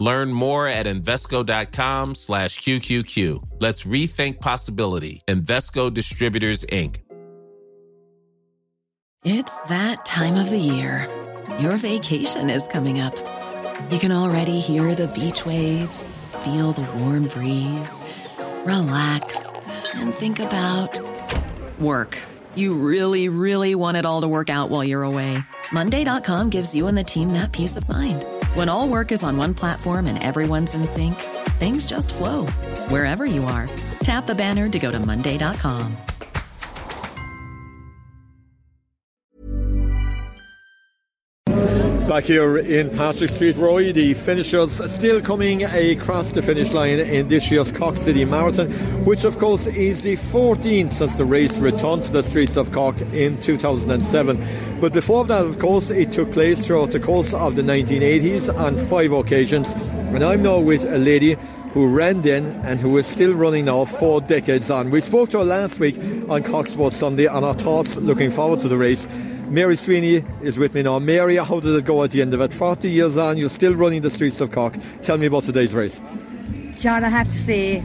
Learn more at Invesco.com slash QQQ. Let's rethink possibility. Invesco Distributors, Inc. It's that time of the year. Your vacation is coming up. You can already hear the beach waves, feel the warm breeze, relax, and think about work. You really, really want it all to work out while you're away. Monday.com gives you and the team that peace of mind. When all work is on one platform and everyone's in sync, things just flow wherever you are. Tap the banner to go to Monday.com. Back here in Patrick Street, Roy, the finishers still coming across the finish line in this year's Cork City Marathon, which of course is the 14th since the race returned to the streets of Cork in 2007. But before that, of course, it took place throughout the course of the 1980s on five occasions. And I'm now with a lady who ran then and who is still running now four decades on. We spoke to her last week on Cork Sports Sunday on our thoughts looking forward to the race. Mary Sweeney is with me now. Mary, how did it go at the end of it? 40 years on, you're still running the streets of Cork. Tell me about today's race. John, I have to say,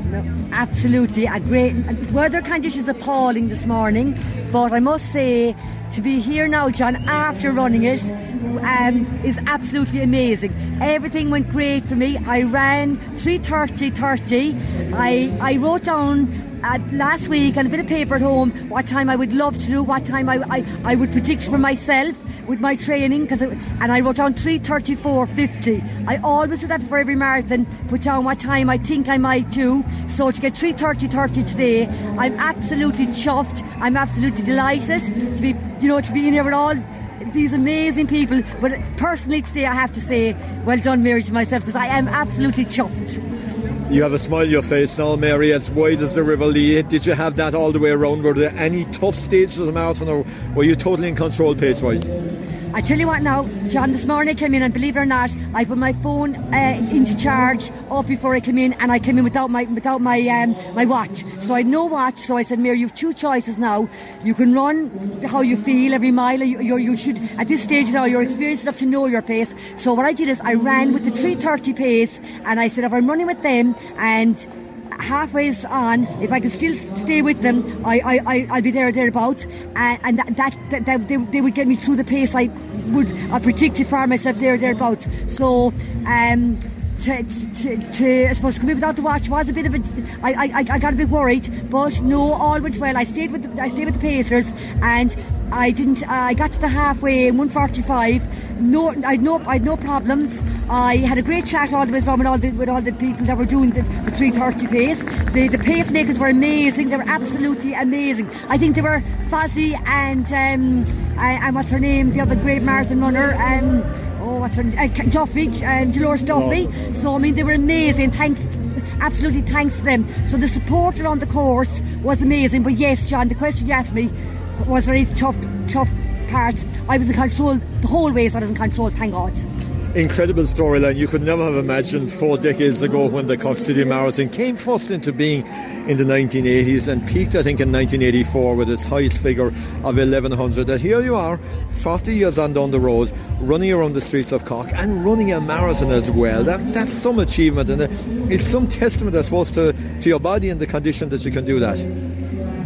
absolutely a great weather conditions appalling this morning, but I must say to be here now, John, after running it, um, is absolutely amazing. Everything went great for me. I ran 3:30, 30. I I wrote down uh, last week on a bit of paper at home what time I would love to do, what time I, I, I would predict for myself with my training, cause it, and I wrote down 3.34.50. I always do that before every marathon, put down what time I think I might do. So to get 3.30.30 today, I'm absolutely chuffed. I'm absolutely delighted to be, you know, to be in here with all these amazing people. But personally today, I have to say, well done, Mary, to myself, because I am absolutely chuffed. You have a smile on your face now, Mary, as wide as the River Lee. Did you have that all the way around? Were there any tough stages of the marathon, or were you totally in control pace wise? I tell you what now, John, this morning I came in and believe it or not, I put my phone uh, into charge up before I came in and I came in without my without my um, my watch. So I had no watch, so I said, Mary, you've two choices now. You can run how you feel every mile, you, you, you should, at this stage now, you're experienced enough to know your pace. So what I did is I ran with the 330 pace and I said, if I'm running with them and halfway on, if I can still stay with them, I, I, I, I'll be there thereabouts, and, and that, that, that, that they, they would get me through the pace I would I predicted for myself there thereabouts. So um, to, to, to, I suppose come in without the watch was a bit of a I, I, I got a bit worried but no all went well. I stayed with the, I stayed with the Pacers and I didn't I got to the halfway in 145 no I no I had no problems. I had a great chat all the way around with all the, with all the people that were doing the, the 330 pace. The, the pacemakers were amazing. They were absolutely amazing. I think they were Fozzie and um, and what's her name? The other great marathon runner um, what's her uh, Duffy, um, Dolores Duffy. Oh. So I mean, they were amazing. Thanks, absolutely thanks to them. So the support around the course was amazing. But yes, John, the question you asked me was very tough, tough parts. I was in control the whole way. So I was in control. Thank God incredible storyline. You could never have imagined four decades ago when the Cork City Marathon came first into being in the 1980s and peaked, I think, in 1984 with its highest figure of 1100. That here you are, 40 years on down the road, running around the streets of Cork and running a marathon as well. That, that's some achievement and uh, it's some testament, I suppose, to, to your body and the condition that you can do that.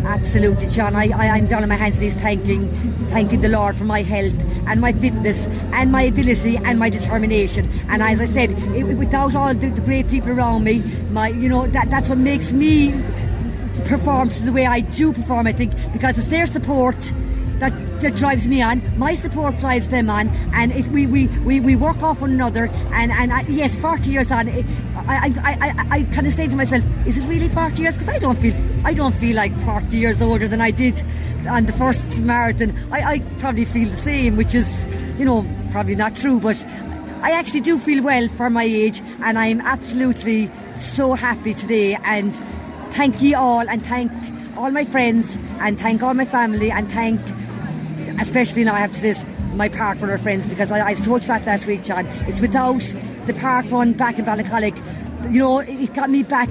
Absolutely, John. I, I, am down on my hands and knees thanking, thanking the Lord for my health and my fitness and my ability and my determination. And as I said, it, without all the, the, great people around me, my, you know, that, that's what makes me perform the way I do perform, I think, because it's their support that, that drives me on. My support drives them on, and it, we, we, we, we work off one another. And, and I, yes, 40 years on, it, I, I, I, I kind of say to myself, is it really 40 years? Because I don't feel I don't feel like 40 years older than I did on the first marathon. I, I probably feel the same, which is, you know, probably not true, but I actually do feel well for my age, and I'm absolutely so happy today. And thank you all and thank all my friends and thank all my family and thank, especially now to this, my park runner friends because I, I told you that last week, John. It's without the park run back in Ballincollig, you know, it got me back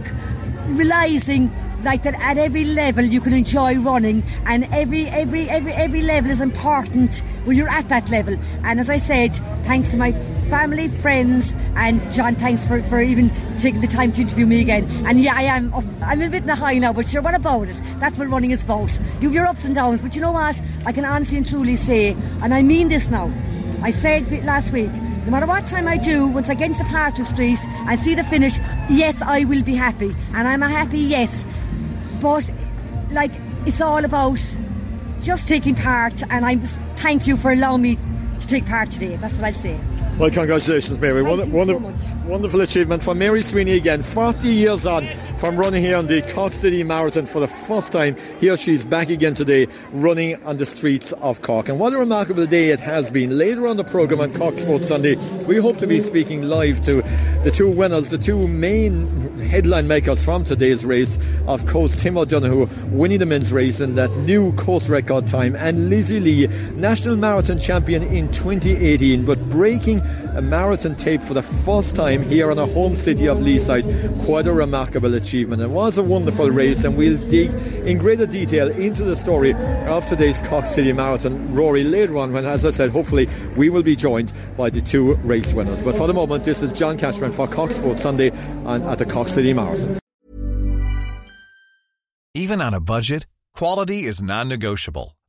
realising like that at every level you can enjoy running and every every every every level is important when you're at that level and as I said thanks to my family friends and John thanks for, for even taking the time to interview me again and yeah I am up, I'm a bit in a high now but sure what about it that's what running is about you have your ups and downs but you know what I can honestly and truly say and I mean this now I said last week no matter what time I do, once I get into Parton Street and see the finish, yes, I will be happy. And I'm a happy yes. But, like, it's all about just taking part, and I thank you for allowing me to take part today. That's what I'll say. Well, congratulations, Mary. Thank Wonder- you so wonder- much. Wonderful achievement for Mary Sweeney again. 40 years on from running here on the Cork City Marathon for the first time. Here she's back again today, running on the streets of Cork. And what a remarkable day it has been. Later on the programme on Cork Sports Sunday, we hope to be speaking live to the two winners, the two main headline makers from today's race. Of course, Tim O'Donoghue winning the men's race in that new course record time, and Lizzie Lee, national marathon champion in 2018, but breaking a marathon tape for the first time here in our home city of Leeside. Quite a remarkable achievement. It was a wonderful race, and we'll dig in greater detail into the story of today's Cork City Marathon. Rory later on, when, as I said, hopefully we will be joined by the two race winners. But for the moment, this is John Cashman for Cork Sports Sunday and at the Cork City Marathon. Even on a budget, quality is non-negotiable.